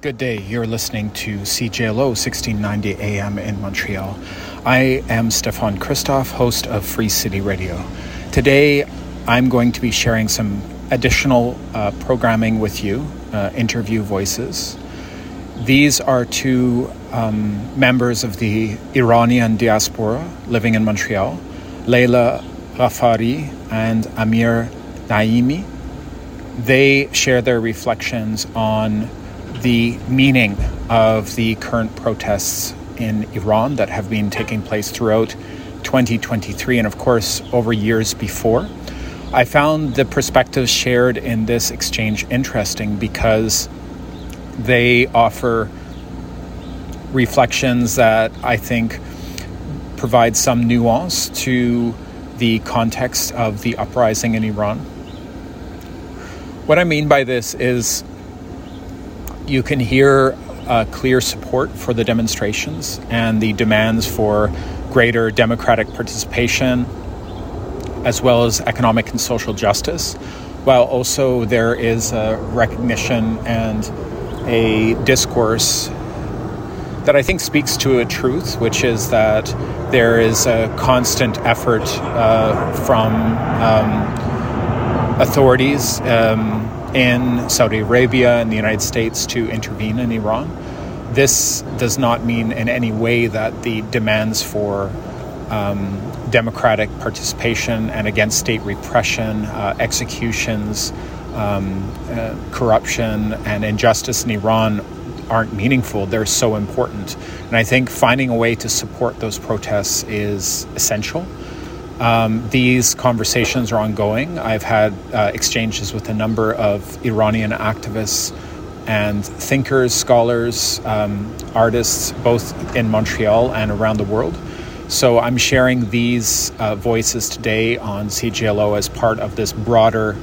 Good day. You're listening to CJLO 1690 AM in Montreal. I am Stefan Christoff, host of Free City Radio. Today, I'm going to be sharing some additional uh, programming with you, uh, interview voices. These are two um, members of the Iranian diaspora living in Montreal, Leila Ghaffari and Amir Naimi. They share their reflections on the meaning of the current protests in Iran that have been taking place throughout 2023 and, of course, over years before. I found the perspectives shared in this exchange interesting because they offer reflections that I think provide some nuance to the context of the uprising in Iran. What I mean by this is you can hear uh, clear support for the demonstrations and the demands for greater democratic participation, as well as economic and social justice, while also there is a recognition and a discourse that I think speaks to a truth, which is that there is a constant effort uh, from um, authorities. Um, in Saudi Arabia and the United States to intervene in Iran. This does not mean in any way that the demands for um, democratic participation and against state repression, uh, executions, um, uh, corruption, and injustice in Iran aren't meaningful. They're so important. And I think finding a way to support those protests is essential. Um, these conversations are ongoing. I've had uh, exchanges with a number of Iranian activists and thinkers, scholars, um, artists, both in Montreal and around the world. So I'm sharing these uh, voices today on CJLO as part of this broader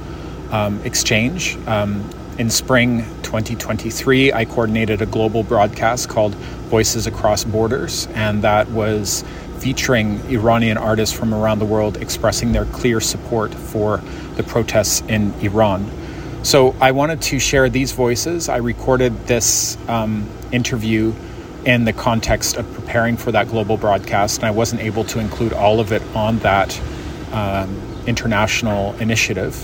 um, exchange. Um, in spring 2023, I coordinated a global broadcast called Voices Across Borders, and that was featuring Iranian artists from around the world expressing their clear support for the protests in Iran. So I wanted to share these voices. I recorded this um, interview in the context of preparing for that global broadcast, and I wasn't able to include all of it on that um, international initiative,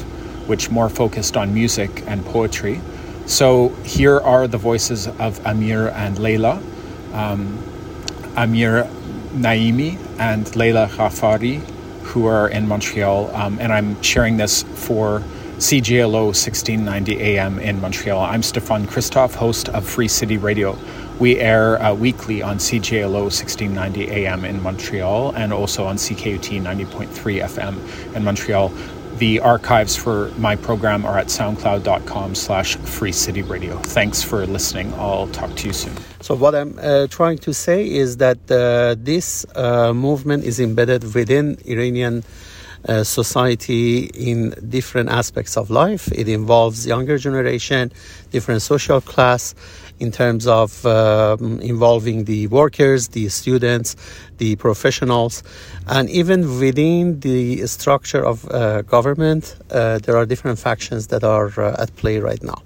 which more focused on music and poetry. So here are the voices of Amir and Leila. Um, Amir Naimi and Leila Ghaffari, who are in Montreal, um, and I'm sharing this for CJLO 1690 AM in Montreal. I'm Stefan Christoff, host of Free City Radio. We air uh, weekly on CJLO 1690 AM in Montreal and also on CKUT 90.3 FM in Montreal. The archives for my program are at soundcloud.com slash free city radio. Thanks for listening. I'll talk to you soon. So what I'm uh, trying to say is that uh, this uh, movement is embedded within Iranian uh, society in different aspects of life. It involves younger generation, different social class, in terms of um, involving the workers, the students, the professionals, and even within the structure of uh, government, uh, there are different factions that are uh, at play right now.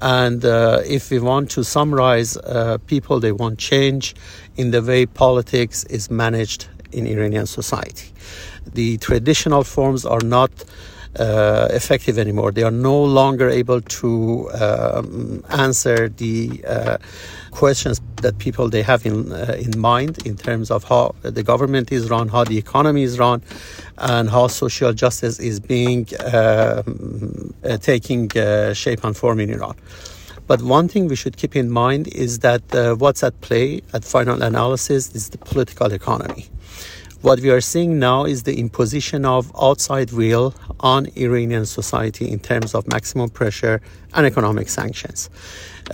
And uh, if we want to summarize, uh, people they want change in the way politics is managed in Iranian society. The traditional forms are not uh, effective anymore. They are no longer able to um, answer the uh, questions that people they have in uh, in mind in terms of how the government is run, how the economy is run, and how social justice is being um, uh, taking uh, shape and form in Iran. But one thing we should keep in mind is that uh, what's at play at final analysis is the political economy. What we are seeing now is the imposition of outside will on Iranian society in terms of maximum pressure and economic sanctions.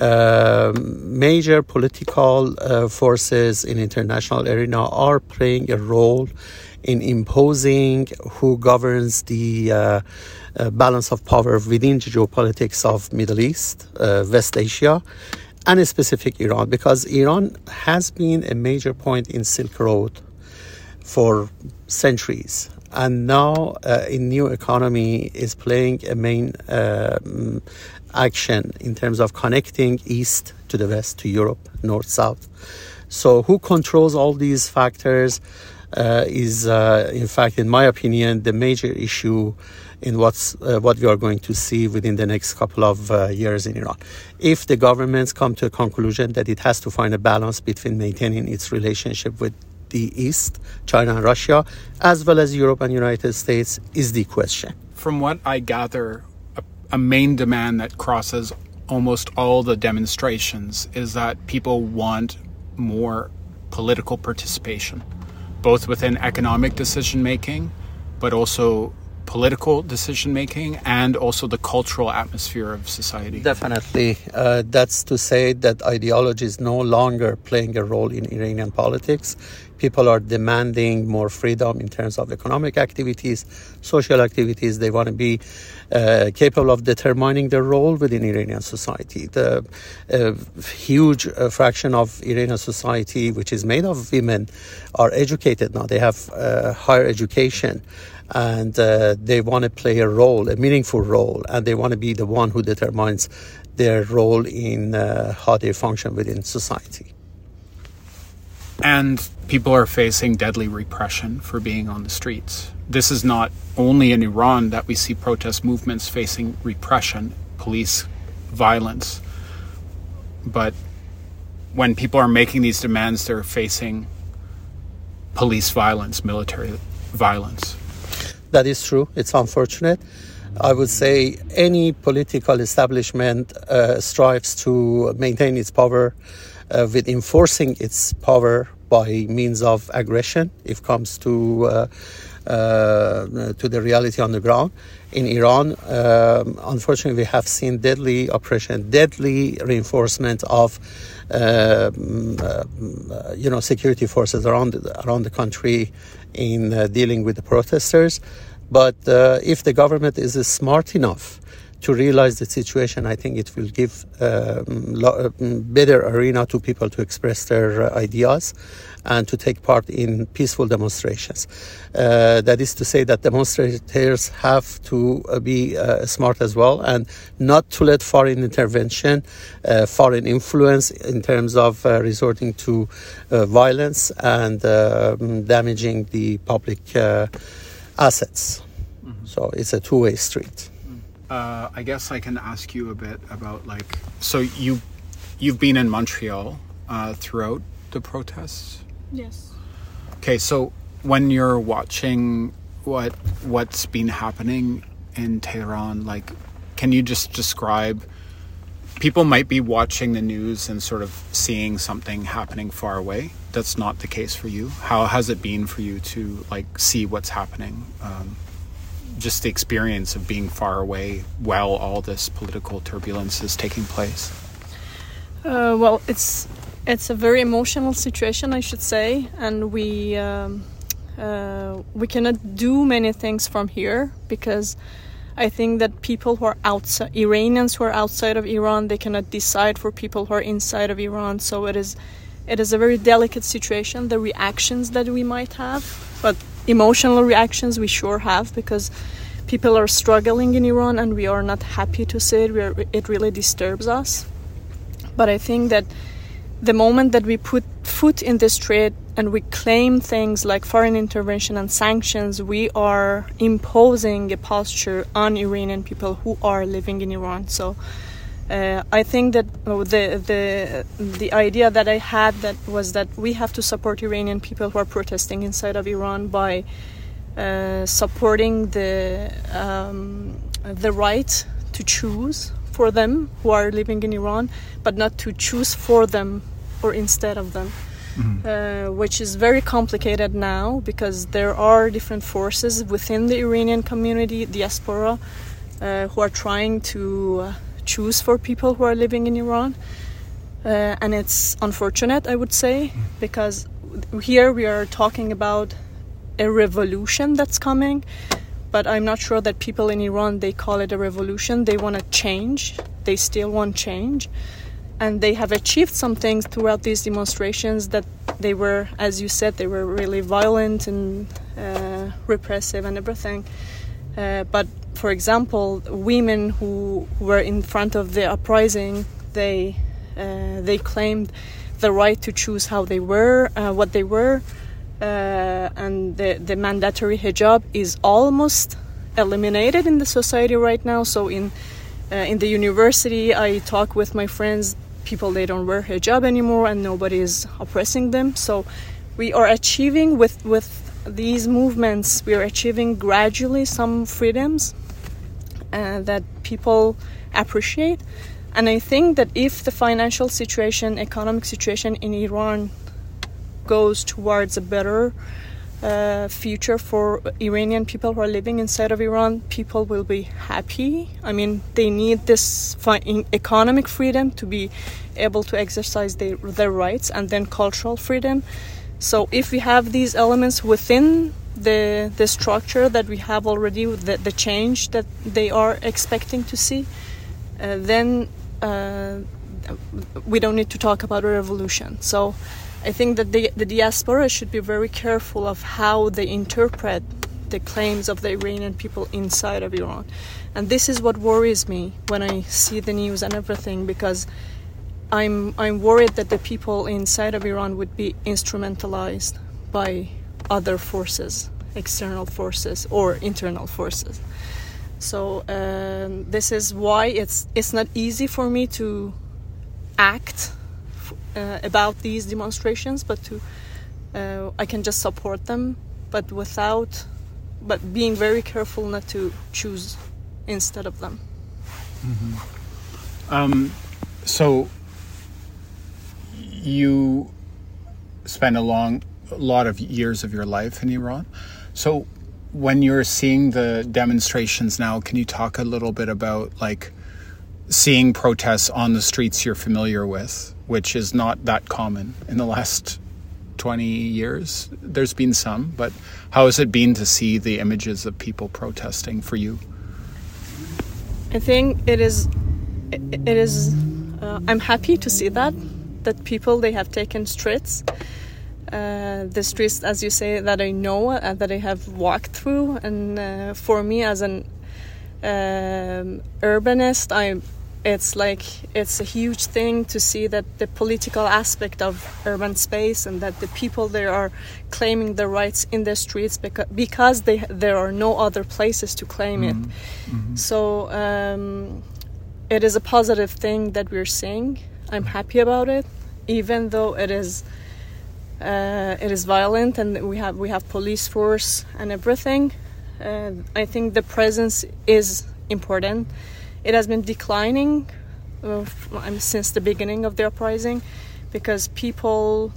Uh, major political uh, forces in international arena are playing a role in imposing who governs the uh, uh balance of power within the geopolitics of Middle East, uh, West Asia, and a specific Iran, because Iran has been a major point in Silk Road for centuries and now uh, in new economy is playing a main uh, action in terms of connecting east to the west, to Europe, north, south. So, who controls all these factors uh, is, uh, in fact, in my opinion, the major issue in what's uh, what we are going to see within the next couple of uh, years in Iran. If the governments come to a conclusion that it has to find a balance between maintaining its relationship with the East, China and Russia, as well as Europe and United States, is the question. From what I gather, a, a main demand that crosses almost all the demonstrations is that people want more political participation, both within economic decision making, but also political decision making and also the cultural atmosphere of society. Definitely. Uh, that's to say that ideology is no longer playing a role in Iranian politics. People are demanding more freedom in terms of economic activities, social activities. They want to be uh, capable of determining their role within Iranian society. The uh, huge uh, fraction of Iranian society, which is made of women, are educated now. They have uh, higher education and uh, they want to play a role, a meaningful role, and they want to be the one who determines their role in uh, how they function within society. And people are facing deadly repression for being on the streets. This is not only in Iran that we see protest movements facing repression, police violence, but when people are making these demands, they're facing police violence, military violence. That is true. It's unfortunate. I would say any political establishment uh, strives to maintain its power uh, with enforcing its power by means of aggression if it comes to uh, uh, to the reality on the ground. In Iran, um, unfortunately, we have seen deadly oppression, deadly reinforcement of um, uh, you know security forces around around the country in uh, dealing with the protesters. But uh, if the government is smart enough to realize the situation, I think it will give um, better arena to people to express their uh, ideas and to take part in peaceful demonstrations. Uh, that is to say that demonstrators have to uh, be uh, smart as well and not to let foreign intervention, uh, foreign influence in terms of uh, resorting to violence and um, damaging the public assets. Mm-hmm. So it's a two way street. Uh, I guess I can ask you a bit about like so you you've been in Montreal uh, throughout the protests. Yes. Okay, so when you're watching what what's been happening in Tehran, like, can you just describe? People might be watching the news and sort of seeing something happening far away. That's not the case for you. How has it been for you to like see what's happening? Um, just the experience of being far away while all this political turbulence is taking place? Uh, well, it's it's a very emotional situation, I should say, and we um, uh, we cannot do many things from here because I think that people who are outside, Iranians who are outside of Iran, they cannot decide for people who are inside of Iran. So it is it is a very delicate situation. The reactions that we might have, emotional reactions we sure have because people are struggling in Iran and we are not happy to see it. Are, it really disturbs us. But I think that the moment that we put foot in the street and we claim things like foreign intervention and sanctions, we are imposing a posture on Iranian people who are living in Iran. So uh, I think that the the the idea that I had that was that we have to support Iranian people who are protesting inside of Iran by uh, supporting the um, the right to choose for them who are living in Iran, but not to choose for them or instead of them. Mm-hmm. Uh, which is very complicated now because there are different forces within the Iranian community, diaspora, uh, who are trying to uh, choose for people who are living in Iran. Uh, and it's unfortunate, I would say, because here we are talking about a revolution that's coming, but I'm not sure that people in Iran they call it a revolution. They want to change. They still want change, and they have achieved some things throughout these demonstrations that they were, as you said, they were really violent and uh, repressive and everything. Uh, but for example, women who were in front of the uprising, they uh, they claimed the right to choose how they were, uh, what they were, uh, and the, the mandatory hijab is almost eliminated in the society right now. So in uh, in the university, I talk with my friends. People they don't wear hijab anymore, and nobody is oppressing them. So we are achieving with with these movements. We are achieving gradually some freedoms uh, that people appreciate. And I think that if the financial situation, economic situation in Iran goes towards a better uh, future for Iranian people who are living inside of Iran, people will be happy. I mean, they need this fi- economic freedom to be able to exercise their, their rights and then cultural freedom. So, if we have these elements within the, the structure that we have already, the, the change that they are expecting to see, uh, then uh, we don't need to talk about a revolution. So, I think that the, the diaspora should be very careful of how they interpret the claims of the Iranian people inside of Iran. And this is what worries me when I see the news and everything because I'm I'm worried that the people inside of Iran would be instrumentalized by other forces, external forces or internal forces. So um, this is why it's it's not easy for me to act uh, about these demonstrations, but to uh, I can just support them, but without, but being very careful not to choose instead of them. Mm-hmm. Um, so you spend a long, lot of years of your life in Iran. So when you're seeing the demonstrations now, can you talk a little bit about like seeing protests on the streets you're familiar with? which is not that common in the last 20 years. There's been some, but how has it been to see the images of people protesting for you? I think it is. It is. Uh, I'm happy to see that that people they have taken streets, uh, the streets as you say that I know uh, that I have walked through, and uh, for me as an um, urbanist, I it's like it's a huge thing to see that the political aspect of urban space and that the people there are claiming their rights in the streets because because they there are no other places to claim mm-hmm. it. Mm-hmm. So um, it is a positive thing that we're seeing. I'm happy about it, even though it is uh, it is violent and we have we have police force and everything. Uh, I think the presence is important. It has been declining uh, since the beginning of the uprising because people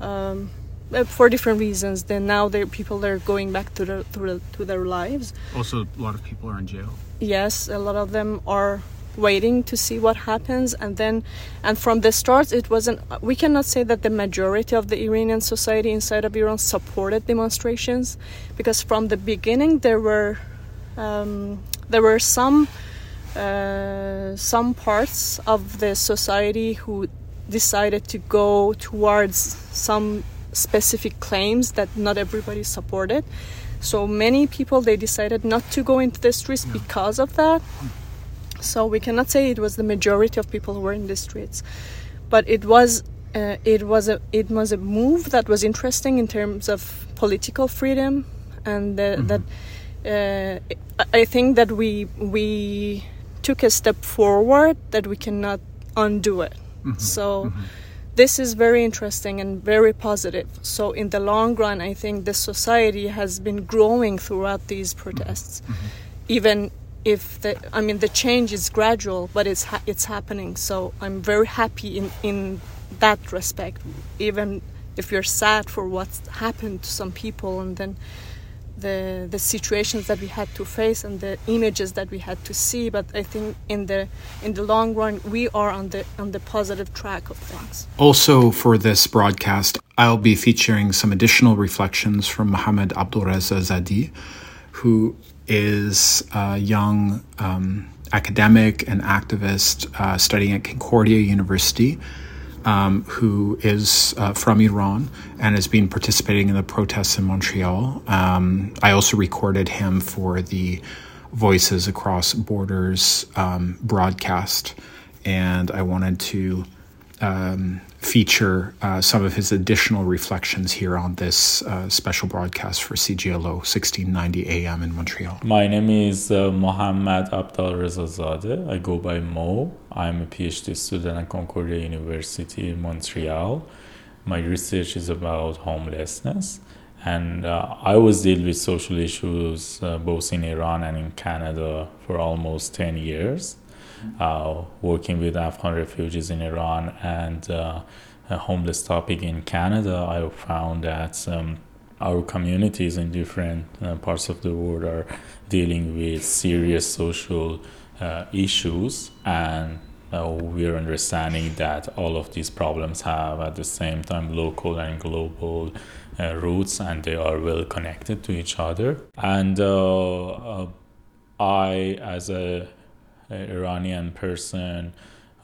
um, uh, for different reasons then now they people they're going back to their to, to their lives. Also a lot of people are in jail. Yes a lot of them are waiting to see what happens and then and from the start it wasn't we cannot say that the majority of the iranian society inside of iran supported demonstrations because from the beginning there were um, there were some uh, some parts of the society who decided to go towards some specific claims that not everybody supported. So many people they decided not to go into the streets because of that. So we cannot say it was the majority of people who were in the streets, but it was uh, it was a it was a move that was interesting in terms of political freedom, and uh, mm-hmm. that uh, I think that we we took a step forward that we cannot undo it. Mm-hmm. So mm-hmm. this is very interesting and very positive. So in the long run, I think the society has been growing throughout these protests, mm-hmm. even if the I mean the change is gradual, but it's ha- it's happening. So I'm very happy in in that respect, even if you're sad for what's happened to some people and then the the situations that we had to face and the images that we had to see but i think in the in the long run we are on the on the positive track of things also for this broadcast i'll be featuring some additional reflections from Mohammad Abdolrezazadeh who is a young um, academic and activist uh, studying at concordia university um, who is uh, from Iran and has been participating in the protests in Montreal. Um, I also recorded him for the voices across borders um, broadcast, and I wanted to um, feature uh, some of his additional reflections here on this uh, special broadcast for CJLO 1690 AM in Montreal. My name is uh, Mohammad Abdal Rezazadeh. I go by Mo. I'm a PhD student at Concordia University in Montreal. My research is about homelessness. And uh, I was dealing with social issues uh, both in Iran and in Canada for almost 10 years uh, working with Afghan refugees in Iran and uh, a homeless topic in Canada, I found that um, our communities in different uh, parts of the world are dealing with serious social uh, issues and uh, we're understanding that all of these problems have at the same time local and global uh, roots and they are well connected to each other. And I, as a Iranian person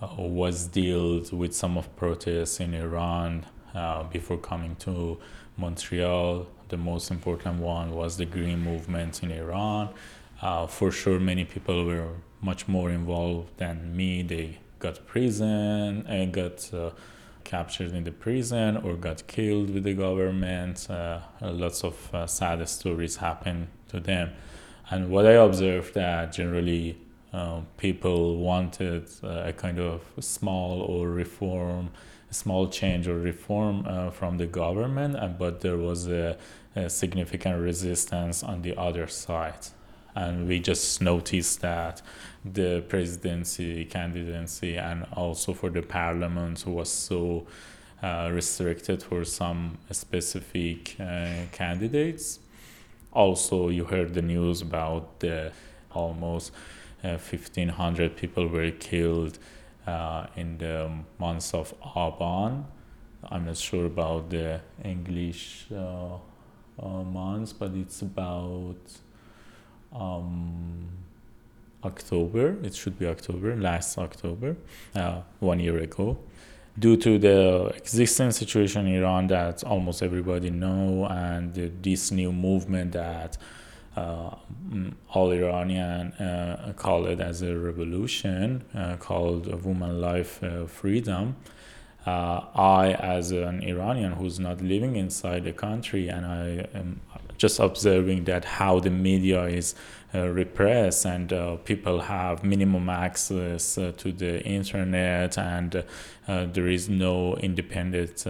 uh, was dealt with some of protests in Iran uh, before coming to Montreal. The most important one was the Green Movement in Iran. Uh, for sure, many people were much more involved than me. They got prison and got uh, captured in the prison or got killed with the government. Uh, lots of uh, sad stories happened to them. And what I observed that generally um, people wanted uh, a kind of small or reform, small change or reform uh, from the government, and, but there was a, a, significant resistance on the other side. And we just noticed that the presidency candidacy and also for the parliament was so uh, restricted for some specific uh, candidates. Also, you heard the news about the almost 1,500 uh, people were killed uh, in the months of Aban. I'm not sure about the English uh, months, but it's about um, October. It should be October, last October, uh, one year ago. Due to the existing situation in Iran that almost everybody know, and this new movement that uh, all Iranian uh, call it as a revolution uh, called Woman Life Freedom. I, as an Iranian who's not living inside the country, and I am just observing that how the media is uh, repressed and uh, people have minimum access uh, to the internet and there is no independent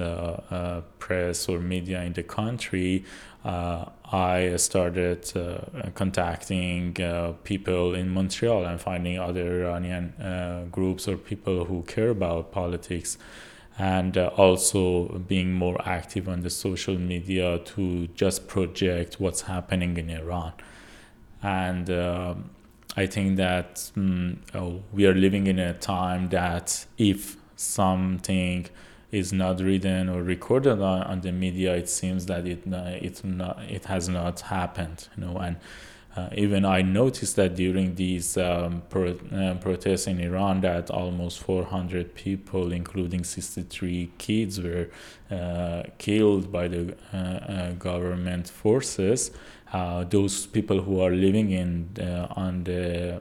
press or media in the country uh, I started uh, contacting uh, people in Montreal and finding other Iranian groups or people who care about politics and uh, also being more active on the social media to just project what's happening in Iran. And uh, I think that um, oh, we are living in a time that if something is not written or recorded on, on the media, it seems that it it not it has not happened. You know, and uh, even I noticed that during these um, pro- uh, protests in Iran, that almost 400 people, including 63 kids, were uh, killed by the uh, uh, government forces. Uh, those people who are living in on the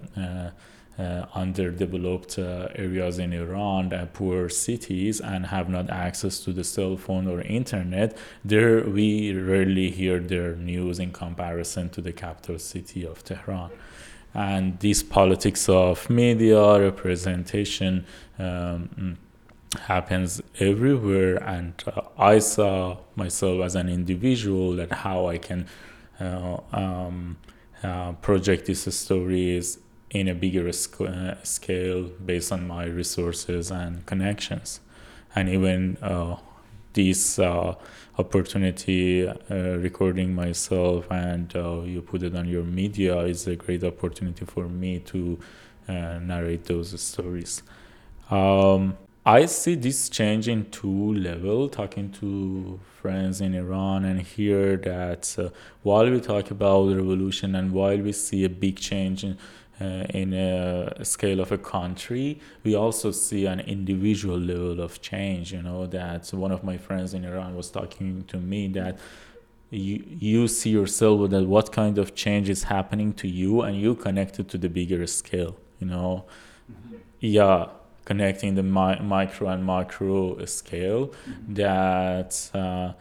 uh, underdeveloped uh, areas in Iran, uh, poor cities, and have not access to the cell phone or internet, there we rarely hear their news in comparison to the capital city of Tehran. And this politics of media representation um, happens everywhere, and uh, I saw myself as an individual that how I can uh, um, uh, project these stories in a bigger sc- uh, scale based on my resources and connections. And even uh, this uh, opportunity, uh, recording myself, and uh, you put it on your media, is a great opportunity for me to uh, narrate those stories. Um, I see this change in two level. Talking to friends in Iran and hear that while we talk about revolution and while we see a big change in uh, in a scale of a country, we also see an individual level of change. You know, that one of my friends in Iran was talking to me that you you see yourself that what kind of change is happening to you and you connect it to the bigger scale you know mm-hmm. yeah connecting the mi- micro and macro scale mm-hmm. that uh,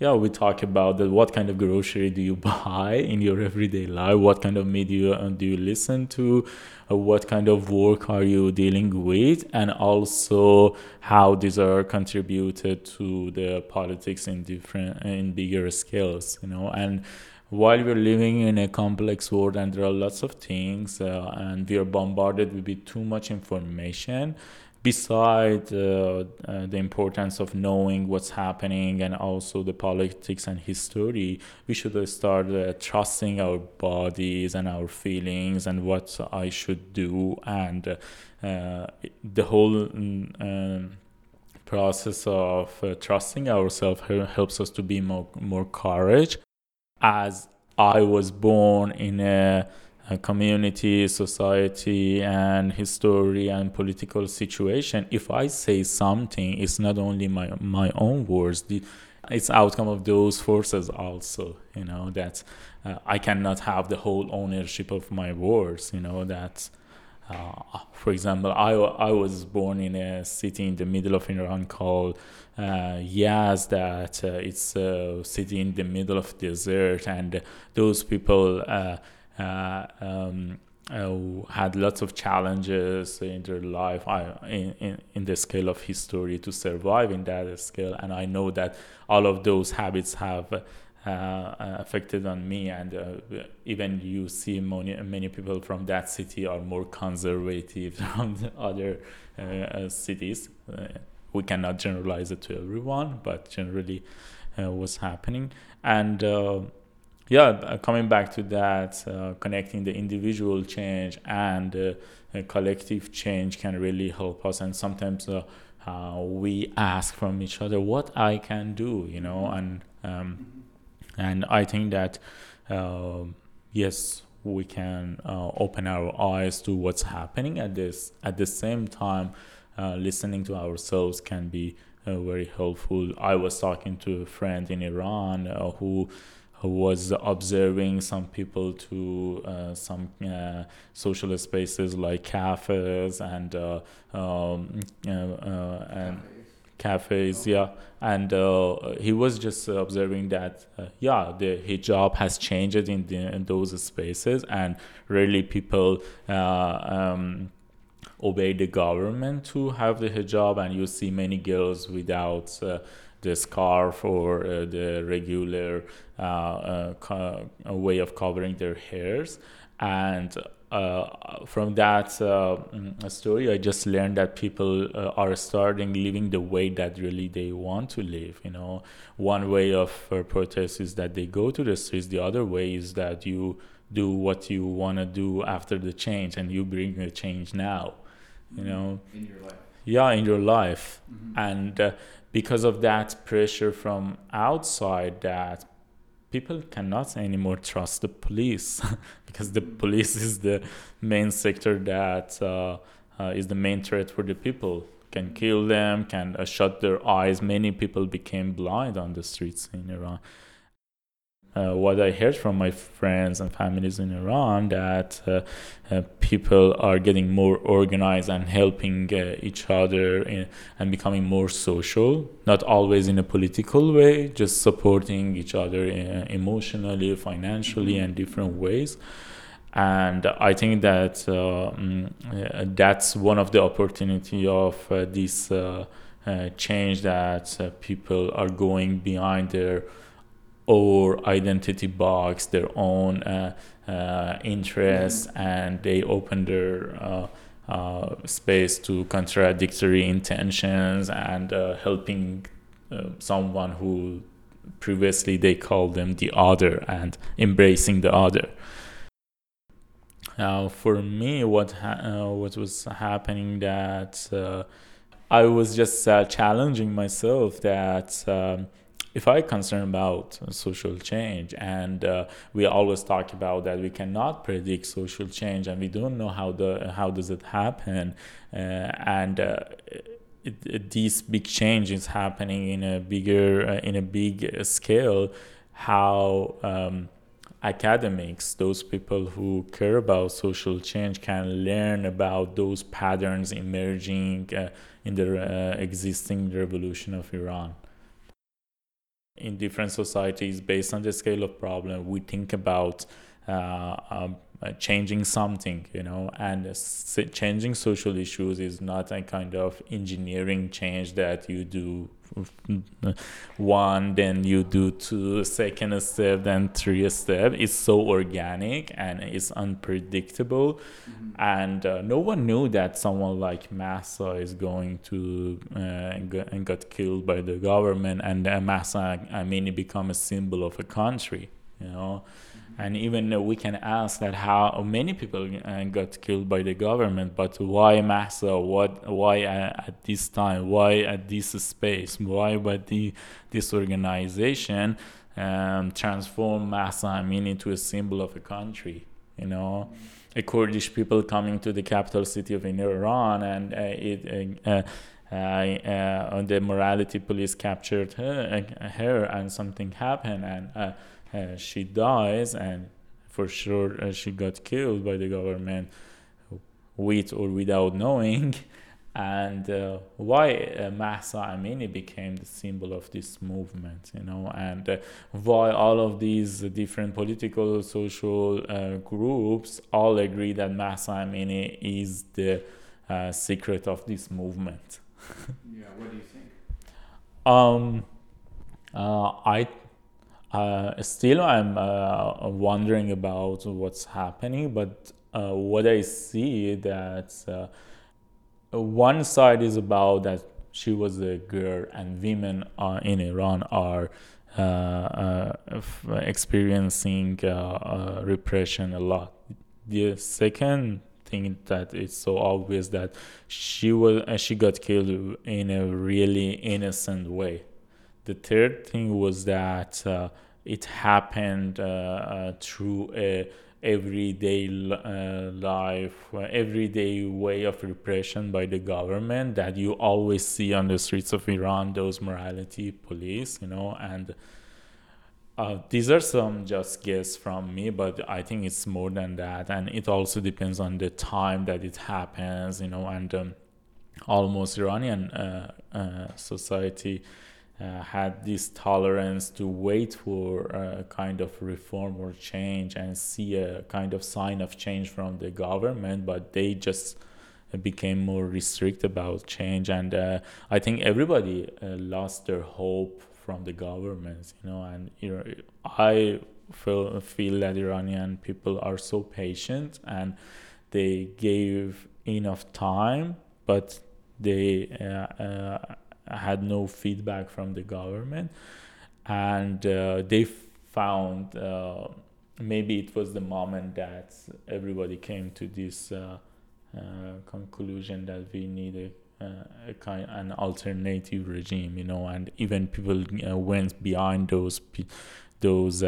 yeah we talk about that what kind of grocery do you buy in your everyday life? What kind of media uh, do you listen to? Uh, what kind of work are you dealing with? And also how these are contributed to the politics in different in bigger scales you know? And while we're living in a complex world and there are lots of things uh, and we are bombarded with too much information beside uh, uh, the importance of knowing what's happening and also the politics and history, we should start uh, trusting our bodies and our feelings and what I should do. And uh, the whole um, process of uh, trusting ourselves helps us to be more, more courage. As I was born in a community, society, and history and political situation. If I say something, it's not only my my own words. The, it's outcome of those forces also. You know that uh, I cannot have the whole ownership of my words. You know that. Uh, for example, I, I was born in a city in the middle of Iran called uh, that uh, it's a city in the middle of desert, and those people uh, uh, um, uh, had lots of challenges in their life in, in, in the scale of history to survive in that scale. And I know that all of those habits have uh, affected on me. And uh, even you see many, many people from that city are more conservative than other uh, cities. we cannot generalize it to everyone, but generally what's happening. And yeah, uh, coming back to that, uh, connecting the individual change and uh, collective change can really help us. And sometimes uh, we ask from each other what I can do, you know, and um, and I think that uh, yes, we can uh, open our eyes to what's happening at this. At the same time, listening to ourselves can be very helpful. I was talking to a friend in Iran who was observing some people to uh, some uh, social spaces like cafes and uh, um, uh, uh, and cafes yeah. And uh, he was just observing that yeah the hijab has changed in, the, in those spaces and really people um, obey the government to have the hijab and you see many girls without the scarf or uh, the regular uh, uh, co- way of covering their hairs. And uh, from that uh, mm, story, I just learned that people uh, are starting living the way that really they want to live. You know, one way of protest is that they go to the streets. The other way is that you do what you want to do after the change, and you bring the change now. You know, in your life. Yeah, in your life, mm-hmm. and because of that pressure from outside that people cannot anymore trust the police because the police is the main sector that uh, uh, is the main threat for the people. Can kill them can uh, shut their eyes. Many people became blind on the streets in iran uh, what I heard from my friends and families in Iran that uh, uh, people are getting more organized and helping uh, each other in, and becoming more social, not always in a political way, just supporting each other uh, emotionally, financially, and different ways. And I think that uh, mm, that's one of the opportunity of this change that people are going behind their or identity box their own uh, uh, interests mm-hmm. and they open their uh, uh, space to contradictory intentions and uh, helping uh, someone who previously they called them the other and embracing the other. Now, for me, what ha- what was happening that I was just challenging myself that. Um, if I concern about social change, and uh, we always talk about that we cannot predict social change, and we don't know how the how does it happen, uh, and uh, it, it, these big changes happening in a bigger uh, in a big scale how um, academics, those people who care about social change, can learn about those patterns emerging uh, in the uh, existing revolution of Iran. In different societies, based on the scale of problem, we think about uh, um, uh, changing something, you know, and changing social issues is not a kind of engineering change that you do one, then you do two, second step, then three step. It's so organic and it's unpredictable, mm-hmm. and uh, no one knew that someone like Mahsa is going to uh, and got killed by the government, and uh, mean, Amini become a symbol of a country, you know and even we can ask that how many people uh, got killed by the government but why Mahsa? What why at this time? Why at this space? Why by the this organization um, transform Mahsa? Amini into a symbol of a country you know? A Kurdish people coming to the capital city of Iran and uh, it uh, uh, uh, the morality police captured her, uh, her and something happened and uh, she dies and for sure uh, she got killed by the government with or without knowing and uh, why uh, Mahsa Amini became the symbol of this movement, you know, and uh, why all of these different political, social uh, groups all agree that Mahsa Amini is the uh, secret of this movement. yeah, what do you think? Um, I uh, still, I'm uh, wondering about what's happening, but uh, what I see that uh, one side is about that she was a girl and women in Iran are uh, uh, experiencing repression a lot. The second thing that it's so obvious that she was she got killed in a really innocent way the third thing was that uh, it happened uh, uh through a everyday uh, life, everyday way of repression by the government that you always see on the streets of Iran, those morality police, you know, and uh, these are some just guess from me, but I think it's more than that, and it also depends on the time that it happens, you know, and um, almost Iranian uh, uh, society uh, had this tolerance to wait for a kind of reform or change and see a kind of sign of change from the government, but they just became more restrict about change. And uh, I think everybody uh, lost their hope from the government, you know. And you know, I feel feel that Iranian people are so patient and they gave enough time, but they uh, uh, had no feedback from the government, and uh, they found uh, maybe it was the moment that everybody came to this uh, uh conclusion that we need a, uh, a, kind an alternative regime, you know, and even people uh, went behind those those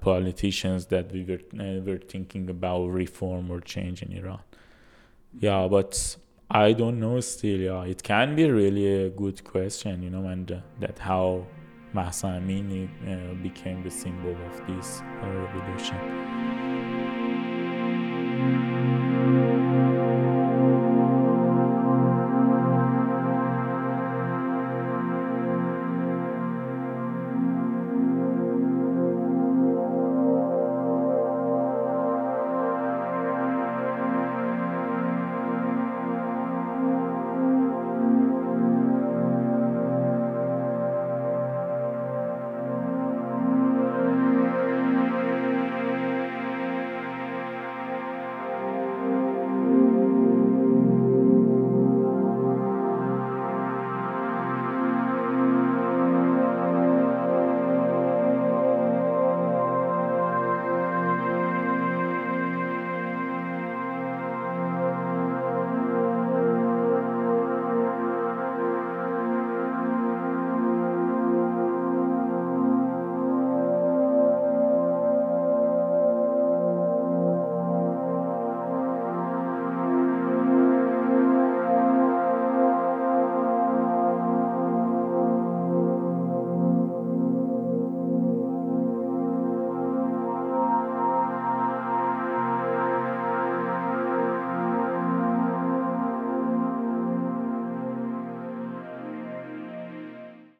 politicians that we were were thinking about reform or change in Iran. Yeah, but I don't know still. Yeah, it can be really a good question, you know, and uh, that how Mahsa Amini uh, became the symbol of this uh, revolution.